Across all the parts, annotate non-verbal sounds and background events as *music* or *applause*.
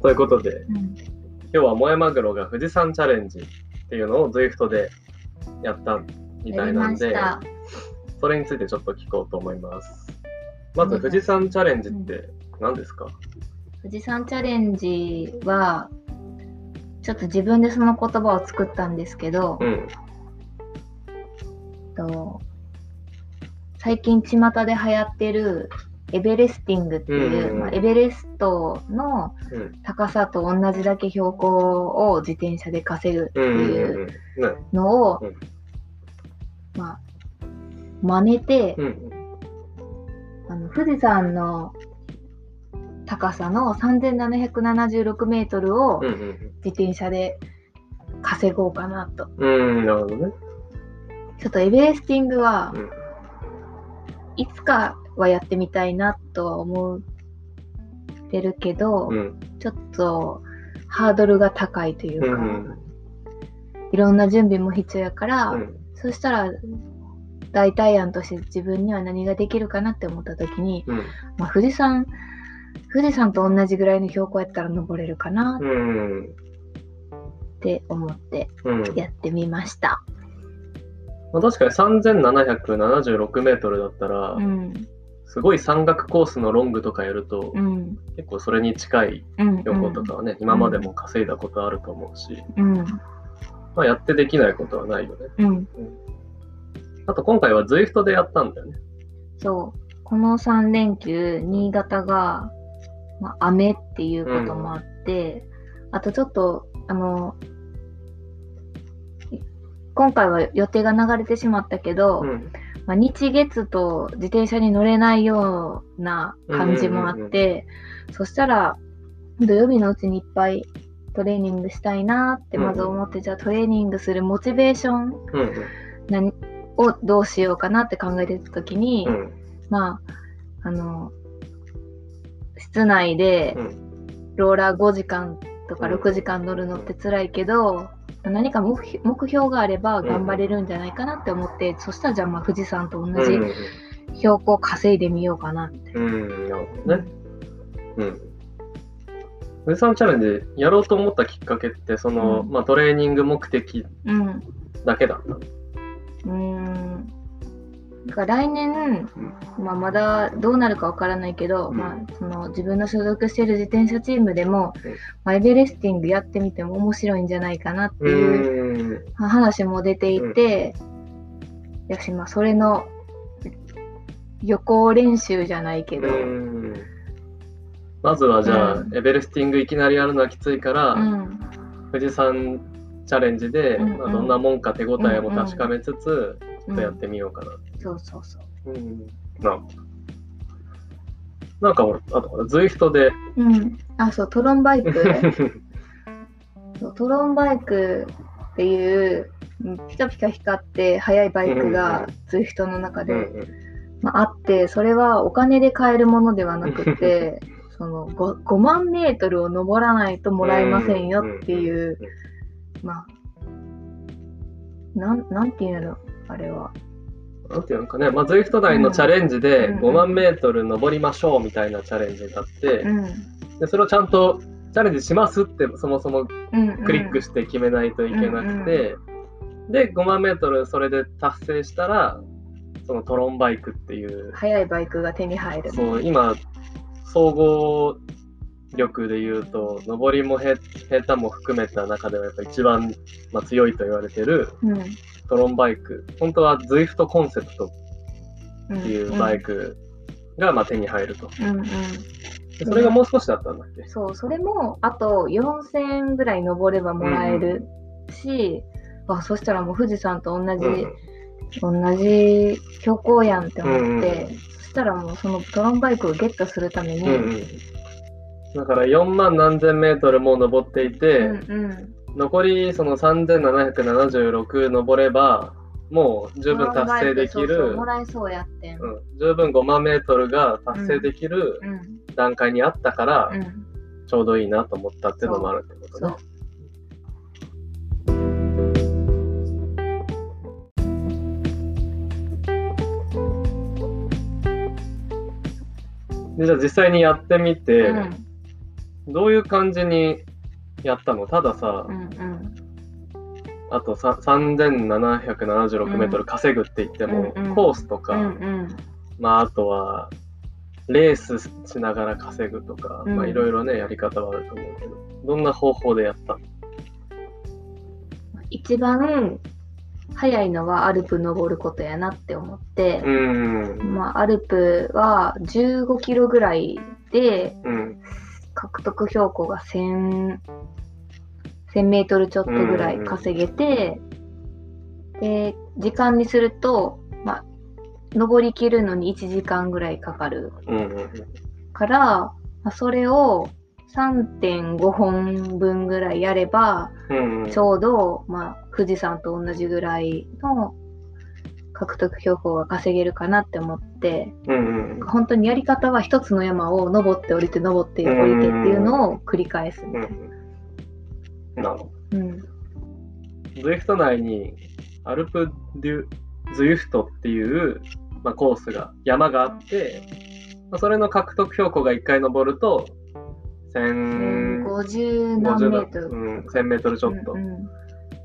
ということで、うん今日は萌えマグロが富士山チャレンジっていうのを ZWIFT でやったみたいなんで、やそれについてちょっと聞こうと思います。まず富士山チャレンジって何ですか、富士山チャレンジは、ちょっと自分でその言葉を作ったんですけど、うん。と最近巷で流行ってるエベレスティングっていう、うんまあ、エベレストのうん。高さと同じだけ標高を自転車で稼ぐってうん。うん。いう。のを、うんまあ、真似て、うん。あの富士山の高さの3776メートルをうん。うん。自転車で稼ごうかなと。うん。なるほどね。ちょっとエベレスティングはうん。いつかはやってみたいなとは思ってるけど、うん。ちょっとハードルが高いというか、うん。いろんな準備も必要やから、うん。そしたら代替案として自分には何ができるかなって思った時に、うん。まあ、富士山富士山と同じぐらいの標高やったら登れるかなうん。って思ってうん。やってみました。まあ、確かに3776メートルだったら、うんすごい山岳コースのロングとかやると、うん。結構それに近いうん。標高とかはね、今までも稼いだことあると思うし、うん。まあ、やってできないことはないよね。うん。あと今回は ZWIFT でやったんだよね。そう。この3連休新潟が、まあ、雨っていうこともあって、あとちょっとあの今回は予定が流れてしまったけど、うん。まあ、日月と自転車に乗れないような感じもあって、そしたら土曜日のうちにいっぱいトレーニングしたいなってまず思って、じゃあトレーニングするモチベーションうん。何をどうしようかなって考えてた時に、うん。まああの室内でうん。ローラー5時間とかうん6時間乗るのって辛いけど、何か目標があれば頑張れるんじゃないかなって思って、そしたらじゃあまあ富士山と同じうん。標高稼いでみようかなって。うん。なるほどね。うん。富士山チャレンジやろうと思ったきっかけって、その、うんまあトレーニング目的うん。だけだったの。うーん。だから来年、まあ、まだどうなるかわからないけど、うん。まあ、その自分の所属している自転車チームでも、うん。まあ、 Everesting やってみても面白いんじゃないかなっていう話も出ていて、やし、まあ、それの予行練習じゃないけど、うん。まずはじゃあ、うん。 Everesting いきなりやるのはきついから、うん。富士山チャレンジで、うんうん。まあ、どんなもんか手応えも確かめつつ、うんちょっとやってみようかな。そうそうそう。うん。な。んか俺、あと、ズイフトで、うん、あ、そう、トロンバイク。*laughs* トロンバイクっていう、うんピカピカ光って速いバイクうんうがん。ZWIFT の中で、まあ、あって、それはお金で買えるものではなくて、*laughs* その 5, 5万メートルを登らないともらえませんよっていう、まあ、なん、なんていうのあれは。なんていうのかね、まあ、ズイフト内のチャレンジでうん5万メートル登りましょうみたいなチャレンジがあって、うん。でそれをちゃんとチャレンジしますってそもそも。クリックして決めないといけなくて、で5万メートルそれで達成したらそのトロンバイクっていう速いバイクが手に入る。そう今総合力で言うと上りも平平坦も含めた中ではやっぱ一番、まあ、強いと言われてるうん。トロンバイク。本当は ZWIFT コンセプトっうん。ていうバイクがまあ手に入ると、うんうん。でそれがもう少しだったんだっけ、そう、それもあと4000円ぐらい登ればもらえるし、あそしたらもう富士山と同じ、うん。同じ標高やんって思って、うんうん。そしたらもうそのトロンバイクをゲットするために、うんうん。だから4万何千メートルも登っていて、うんうん残りその3776登ればもう十分達成できる。もらえそうやってん。うん、十分5万メートルが達成できるうん。段階にあったから、うん。ちょうどいいなと思ったっていうのもあるってことね。でじゃあ実際にやってみて、うん。どういう感じにやったの。たださ、うんうん。あとさ3776メートル稼ぐって言っても、うんうん。コースとか、うんうん。まああとはレースしながら稼ぐとか、うん。まあいろいろねやり方はあると思うけど。どんな方法でやったの？一番早いのはアルプ登ることやなって思って、うん。まあ、アルプは15キロぐらいでうん獲得標高が1000 1000メートルちょっとぐらい稼げて、で時間にすると、まあ、登りきるのに1時間ぐらいかかるから、まあ、それを3.5本分ぐらいやれば、ちょうど、まあ、富士山と同じぐらいの獲得標高が稼げるかなって思って、うんうん本当にやり方は一つの山を登って降りて登って降りてっていうのを繰り返す。うんうんなるほうん。どズイフト内にアルプデュズイフトっていう、まあ、コースが山があって、まあ、それの獲得標高が1回登ると1000 50何メートル。うん、1000メートルちょっと。うん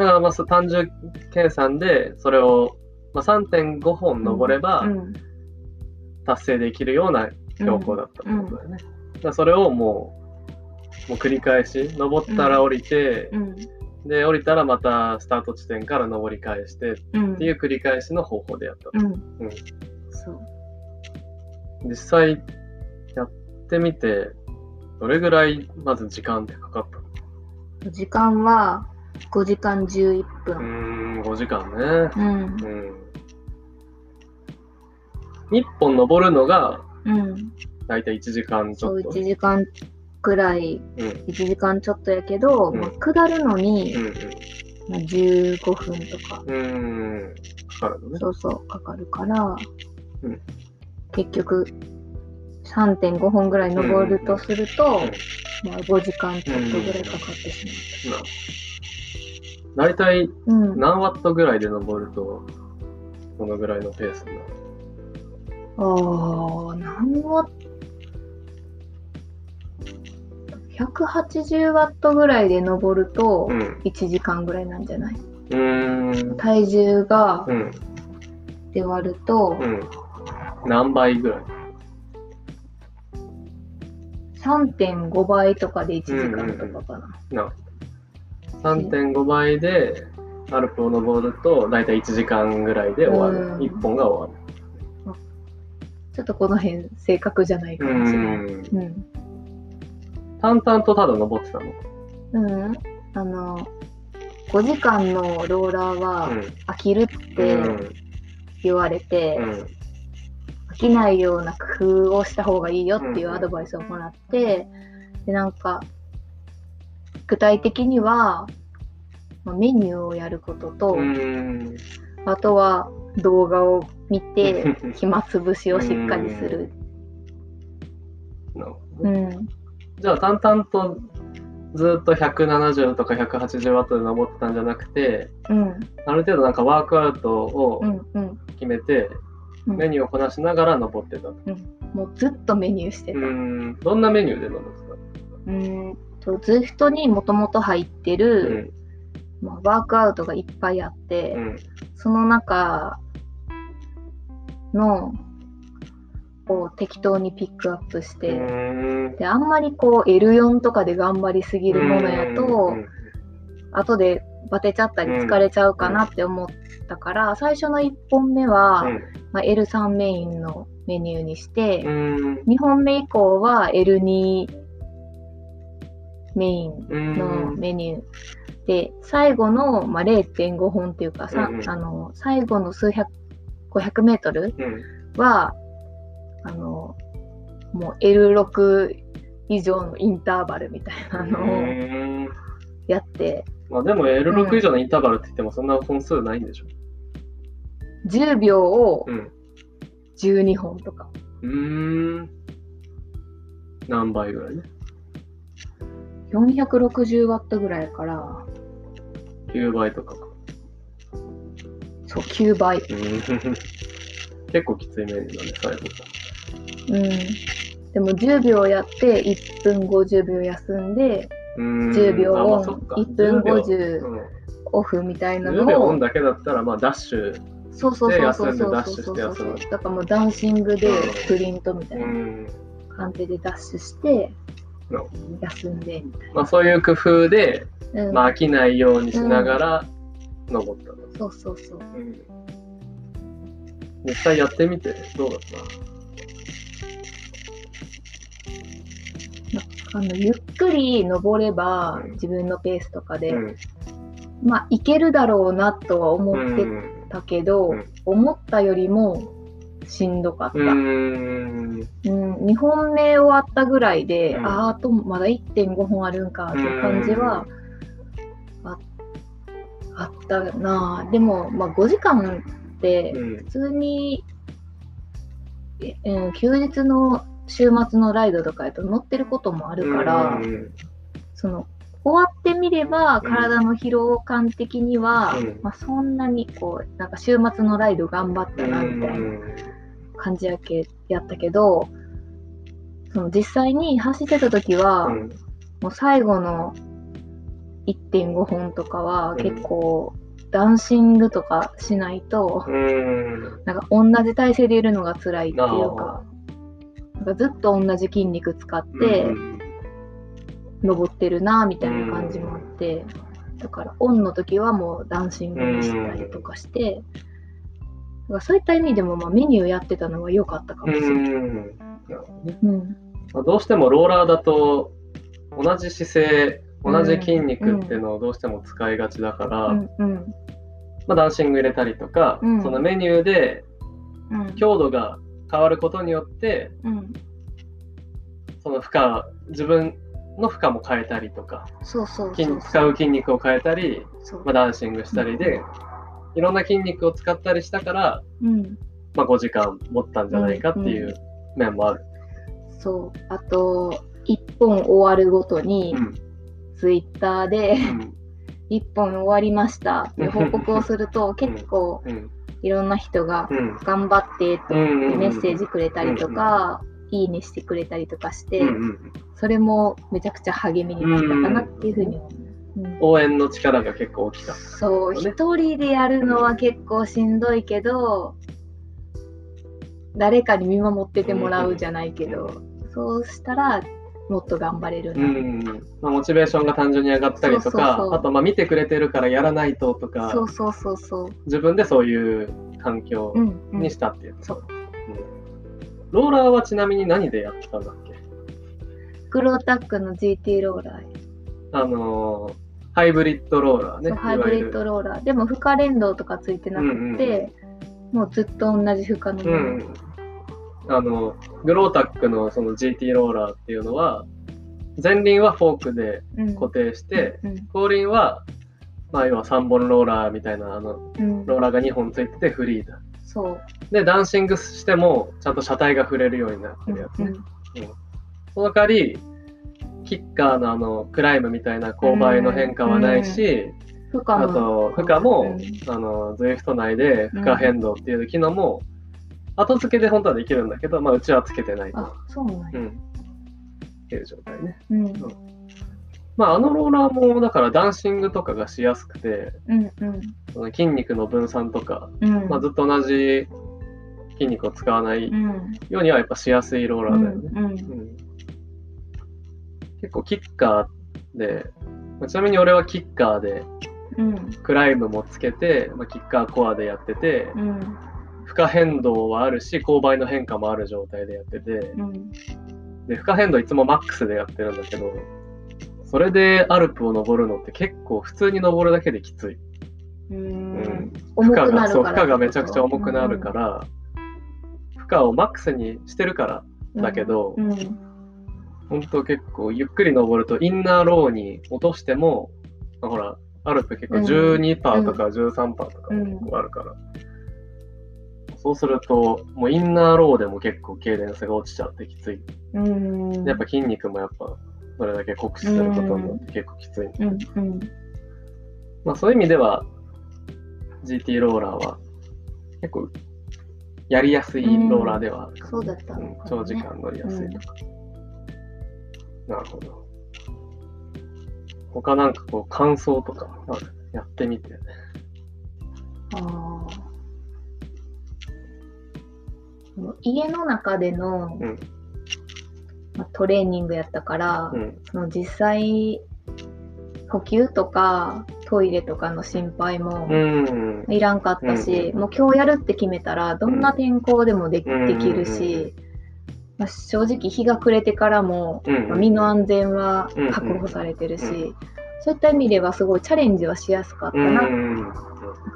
だからまあ単純計算でそれを、まあ、3.5本登ればうん達成できるような標高だったってことだよね。それをもうもう繰り返し登ったら降りて、うん。で降りたらまたスタート地点から登り返してっうんていう繰り返しの方法でやった。うん。うん。そう。実際やってみてどれぐらいまず時間ってかかったの？時間は5時間11うー分。ん5時間ね。うんうん。1本登るのがうんだいたい1時間ちそうょっと。1時間くらいうん1時間ちょっとやけど、うんまあ、下るのに、うんまあ、15分とかうん。うん。かかるのね。そうそうかかるから、うん結局3.5本ぐらい登るとすると、まあ、5時間ちょっとぐらいかかってしまう。うん、何ワットぐらいで登ると、このぐらいのペースになる？ああ、何ワット ?180 ワットぐらいで登るとうん。1時間ぐらいなんじゃない？うーん。体重がうん。で割るとうん。何倍ぐらい？3.5倍とかで1時間とかかな。な3.5倍でアルプを登ると大体1時間ぐらいで終わる。うん1本が終わちょっとこの辺正確じゃないかる。もしれない。うん。うん。淡々とただ登ってたの。うん。あの、5時間のローラーはうん。飽きるってうん。言われて、うん。飽きないような工夫をした方がいいよっていうアドバイスをもらって、で、なんか、具体的には、まあメニューをやることと、うん。あとは動画を見て、*laughs* 暇つぶしをしっかりする。じゃあ淡々とずっと170とか180ワットで登ってたんじゃなくて、うん。ある程度なんかワークアウトをうん。うん。決めて、うんメニューをこなしながら登ってたと。もうずっとメニューしてた。ううんん。どんなメニューで登ってーんと、ズイフトにもともと入ってたる、まあ、ワークアウトがいっぱいあって、うん。その中のを適当にピックアップしうて、ん。であんまりこう L4 とかで頑張りすぎるものやと、うん後でバテちゃったり疲れちゃうかなって思ったから、最初の1本目は、まあ、L3 メインのメニューにして、うん。2本目以降は L2 メインうん。のメニューで、最後の、まあ、0.5本っていうかさ、うんうんあの最後の数百500メートルうん。はあのもう L6 以上のインターバルみたいなのをうんやって、まあでも L6 以上のインターバルって言ってもそんな本数ないんでしょ？10秒をうん。12本とか、うーん。何倍ぐらいね？460ワットぐらいやから、9倍とかか。そう、9倍。うん *laughs* 結構きついメニューだね、最後。うん。でも10秒やって1分50秒休んでうん10秒あまあオンそっか1分10秒50うんオフみたいな10秒のをオンだけだったら、まあ、ダッシュ。そうそうそうそうそうで休んでダッシュそうして休むだからもうダンシングでプリントみたいうなん感じでダッシュしてなるほ休んでみたいまあ、そういう工夫で、な、うん。まあ、飽きないようにしながら登ったの。そうそうそう。うん。実際やってみてどうだった？あのゆっくり登ればうん。自分のペースとかで、うん。まあいけるだろうなとは思ってうんたけど、うん。思ったよりもしんどかった、ううん。ん2本目終わったぐらいで、うん。あーあとまだ1.5本あるんかっていう感じはああったな。あでも、まあ、5時間ってうん。普通に、えうん休日の週末のライドとかやと乗ってることもあるから、うん。その終わってみれば体の疲労感的には、うん。まあ、そんなにこうなんか週末のライド頑張ったなみたいな感じやけやったけどその実際に走ってた時は、うん。もう最後の1.5本とかはうん。結構ダンシングとかしないと、うん。なんか同じ体勢でいるのが辛いっていうかなんかずっと同じ筋肉使って、うん。登ってるなみたいな感じもあって、だからオンの時はもうダンシングにしたりとかして、だからそういった意味でもまあメニューやってたのは良かったかもしれない。うん。まあどうしてもローラーだと同じ姿勢同じ筋肉っていうのをどうしても使いがちだから、うんうんまあ、ダンシング入れたりとか、うん。そのメニューでうん。強度が変わることによってうん。その負荷自分の負荷も変えたりとかそうそう筋そう。使う筋肉を変えたり、そう。まあ、ダンシングしたりで、いろんな筋肉を使ったりしたから、うん。まあ、5時間持ったんじゃないかっていう面もある。そう。あと1本終わるごとにうん。ツイッターでうん。*laughs* 1本終わりましたっていう報告をすると結構うん。いろんな人がうん。頑張ってとうんメッセージくれたりとか、いいねしてくれたりとかして、うんうんそれもめちゃくちゃ励みになったかなっていうふうに思う。うん応援の力が結構大きかった。そう、ね。一人でやるのは結構しんどいけど、誰かに見守っててもらうじゃないけど、そうしたらもっと頑張れるうな。ん。まあ、モチベーションが単純に上がったりとかあとまあ見てくれてるからやらないととかそうそうそうそう。自分でそういう環境うん、うん。にしたっていう、そう。うん。ローラーはちなみに何でやってたんだっけ？グロータックの GT ローラー、あのーハイブリッドローラーねハイブリッドローラー。でも負荷連動とかついてなくて、もうずっと同じ負荷の。うんあのグロータックのその GT ローラーっていうのは前輪はフォークでうん。固定して、うん後輪はまあ要は3本ローラーみたいなあのうん、ローラーが2本ついててフリーだ。そう。で、ダンシングしても、ちゃんと車体が触れるようになってるやつね。うん。その代わり、キッカーのあの、クライムみたいな勾配の変化はないし、あ負荷も。と、負荷も、うんあの、ZWIFT 内で負荷変動っていう機能も、後付けで本当はできるんだけど、まあ、うちはつけてないと。あ、そうなんや。うん。っていう状態ね。うん。まあ、あのローラーも、だからダンシングとかがしやすくて、うん。うん。その筋肉の分散とか、うん。まあ、ずっと同じ筋肉を使わないうん。ようにはやっぱしやすいローラーだよね。うん。うん結構キッカーで、まあちなみに俺はキッカーでうん。クライムもつけて、まあ、キッカーコアでやってて、うん。負荷変動はあるし、勾配の変化もある状態でやってて、うん。で、負荷変動いつもマックスでやってるんだけど、それでアルプを登るのって結構普通に登るだけできつい。うん。負重荷が、そう。負荷がめちゃくちゃ重くなるから、負荷をマックスにしてるからだけど、うん。本当結構ゆっくり登るとインナーローに落としても、まあほら、アルプ結構12%とか13%とかも結構あるから、そうすると、もうインナーローでも結構軽電性が落ちちゃってきつい。うん。やっぱ筋肉もやっぱ、それだけ酷使することによって結構きつい。うん。うん。まあそういう意味では、GT ローラーは結構やりやすいローラーではあるかもそうだったねうん長時間乗りやすいとか。なるほど。他なんかこう感想とかあるやってみて。あーもう家の中での、うんまあ、トレーニングやったから、うん。その実際呼吸とかトイレとかの心配もうん。いらんかったし、うんもう今日やるって決めたらどんな天候でもで,、うんできるし、まあ、正直日が暮れてからも、うんまあ身の安全は確保されてるし、うんそういった意味ではすごいチャレンジはしやすかったうな、ん。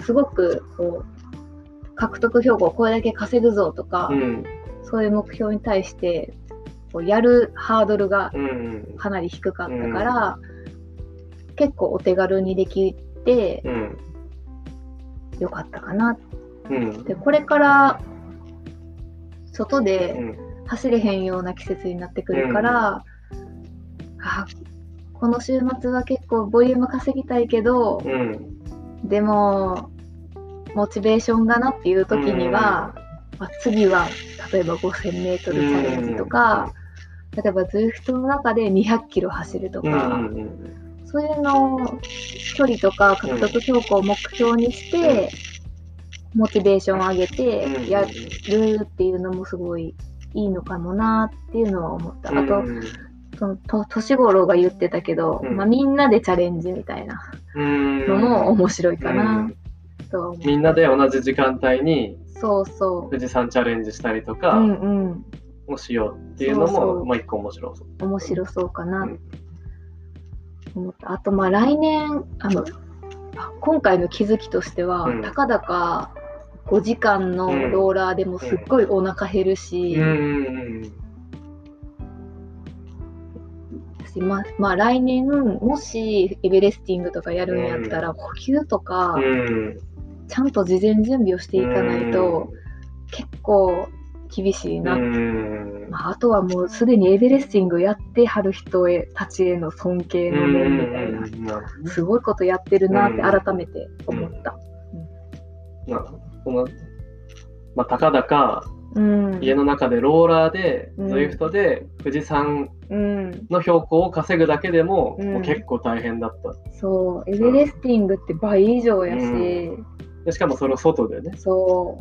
すごくこう獲得標高これだけ稼ぐぞとか、うん。そういう目標に対してこうやるハードルがうん。かなり低かったから、結構お手軽にできてうん。よかったかなうん。でこれから外うでん。走れへんような季節になってくるから、あこの週末は結構ボリューム稼ぎたいけど、うん。でもモチベーションがなっていう時には、まあ、次は例えば 5000m チャレンジとか、例えば ZWIFT の中で200キロ走るとうん。か、うん。そういうのを距離とか獲得標高を目標にして、モチベーションを上げてやるっていうのもすごいいいのかもなっていうのは思った。あと、そのと年頃が言ってたけど、うんまあ、みんなでチャレンジみたいなうん。のも面白いかうなんとう。みんなで同じ時間帯にそうそ富士山チャレンジしたりとう。かうんうん。もしようっていうのも、まあ一個面白そう。面白そうかなうん思った。あと、まあ来年、あの、あ今回の気づきとしては、うんたかだか5時間のローラーでもすっごいお腹減るし、うん。私ままあ来年、もし Everesting とかやるんやったら、補給とか、うん。ちゃんと事前準備をしていかないと、結構厳しいな。うん。まあ、あとはもうすでに Everesting やってはる人へたちへの尊敬の念みたいな。すごいことやってるなってうん。改めて思った。なるほど。その、まあ、たかだか、うん。家の中でローラーで、うん ZWIFT で富士山うん。の標高を稼ぐだけでも、うんもう結構大変だった。そう、エベレスティングって倍以上やし、うでしかもそれを外でね、そ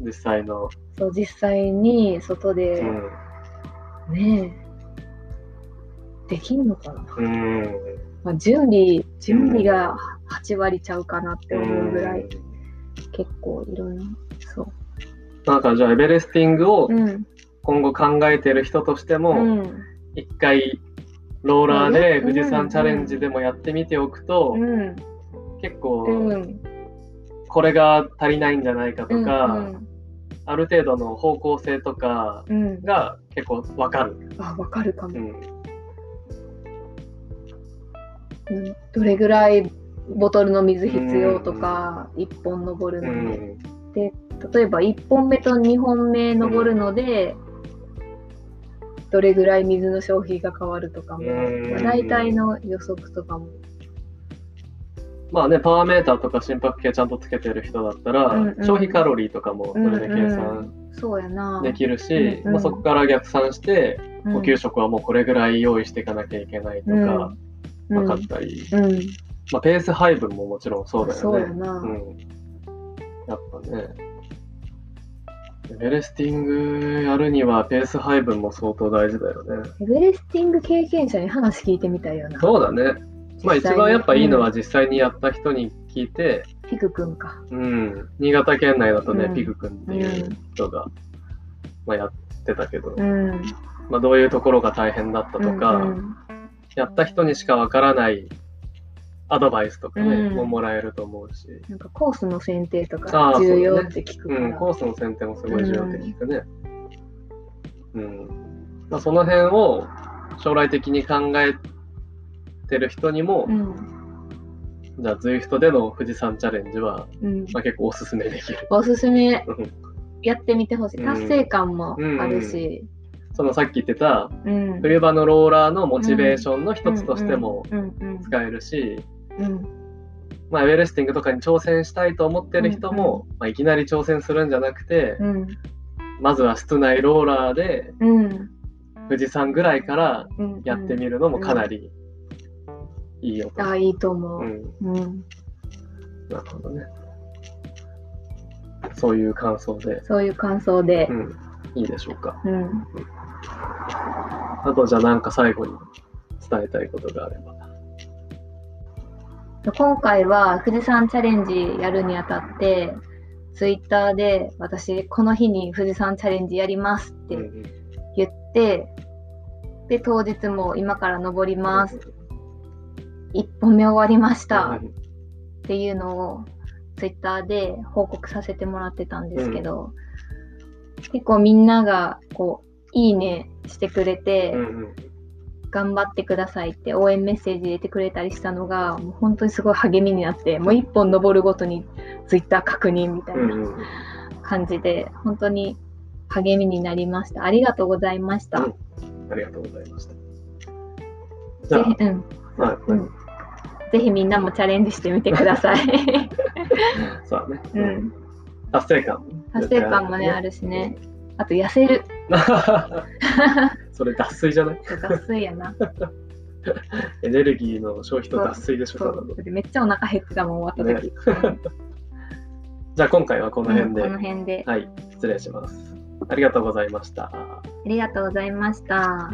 実際の。う、そう実際に外で、うん。ねえ、できんのかな。うん。まあ、準備、準備が8割ちゃうかなって思うぐらい、結構いろんな、そう。なんかじゃあエベレスティングをうん。今後考えてる人としてうも、ん。一回ローラーで富士うん山チャレンジでもやってみておくと、うん。結構うん。これが足りないんじゃないかとか、うん。ある程度の方向性とかうん。が結構わかる。あ、わかるかもう。んうんどれぐらいボトルの水必要とか、1本登るうので、ん。例えば1本目と2本目登るので、どれぐらい水の消費が変わるとかも、大体の予測とかも、まあね、パワーメーターとか心拍計ちゃんとつけてる人だったら、うんうん。消費カロリーとかもそれで計算そうやな。できるし、うんうん。まあ、そこから逆算して、うん。補給食はもうこれぐらい用意していかなきゃいけないとかうん。分かったり、うん、うんまあ、ペース配分ももちろんそうだそうよね。やな。うん、やっぱね、エベレスティングやるにはペース配分も相当大事だよね。エベレスティング経験者に話聞いてみたいよな。そうだね。まあ一番やっぱいいのは実際にやった人に聞いて、ピグ君か。うん、新潟県内だとね、うんピグ君っていう人が、まあ、やってたけど、うん。まあ、どういうところが大変だったとか、うんやった人にしかわからないアドバイスとかね、うんももらえると思うし、なんかコースの選定とあかー重要って聞くから。うん、コースの選定もすごい重要って聞くね。うん。まあ、その辺を将来的に考えてる人にも、うん。じゃあ ZWIFT での富士山チャレンジは、うん。まあ、結構おすすめできる。おすすめうんやってみてほしい。うん達成感もあるし。そのさっき言ってたうん。冬場のローラーのモチベーションの一つとしても使えるし、うん。まあ、ウェルスティングとかに挑戦したいと思ってる人も、まあ、いきなり挑戦するんじゃなくて、うん。まずは室内ローラーでうん。富士山ぐらいからうん。やってみるのもかなりいいよと。ああ、いいと思うう。ん、うん。なるほどね。そういう感想で、そういう感想でう。ん、いいでしょうか。うん。あと、じゃあなんか最後に伝えたいことがあれば。今回は富士山チャレンジやるにあたって、ツイッターで私、この日に富士山チャレンジやりますって言って、で、当日も今から登ります。1本目終わりましたっていうのをツイッターで報告させてもらってたんですけど、結構みんながこう、いいねしてくれて、頑張ってくださいって応援メッセージ入れてくれたりしたのが、もう本当にすごい励みになって、もう1本登るごとにツイッター確認みたいな感じで、本当に励みになりました。ありがとうございました。うんありがとうございました。じゃぜひ、うん、あ、はい、うんぜひみんなもチャレンジしてみてください。*laughs* そうだね。うん、達成感。達成感もね、あるしね。あと痩せる。*laughs* それ脱水じゃない？脱水やな。*laughs* エネルギーの消費と脱水でしょ、そう。めっちゃお腹減ってたもん、終わった時。*laughs* じゃあ今回はこの辺で、うんこの辺で。はい、失礼します。ありがとうございました。ありがとうございました。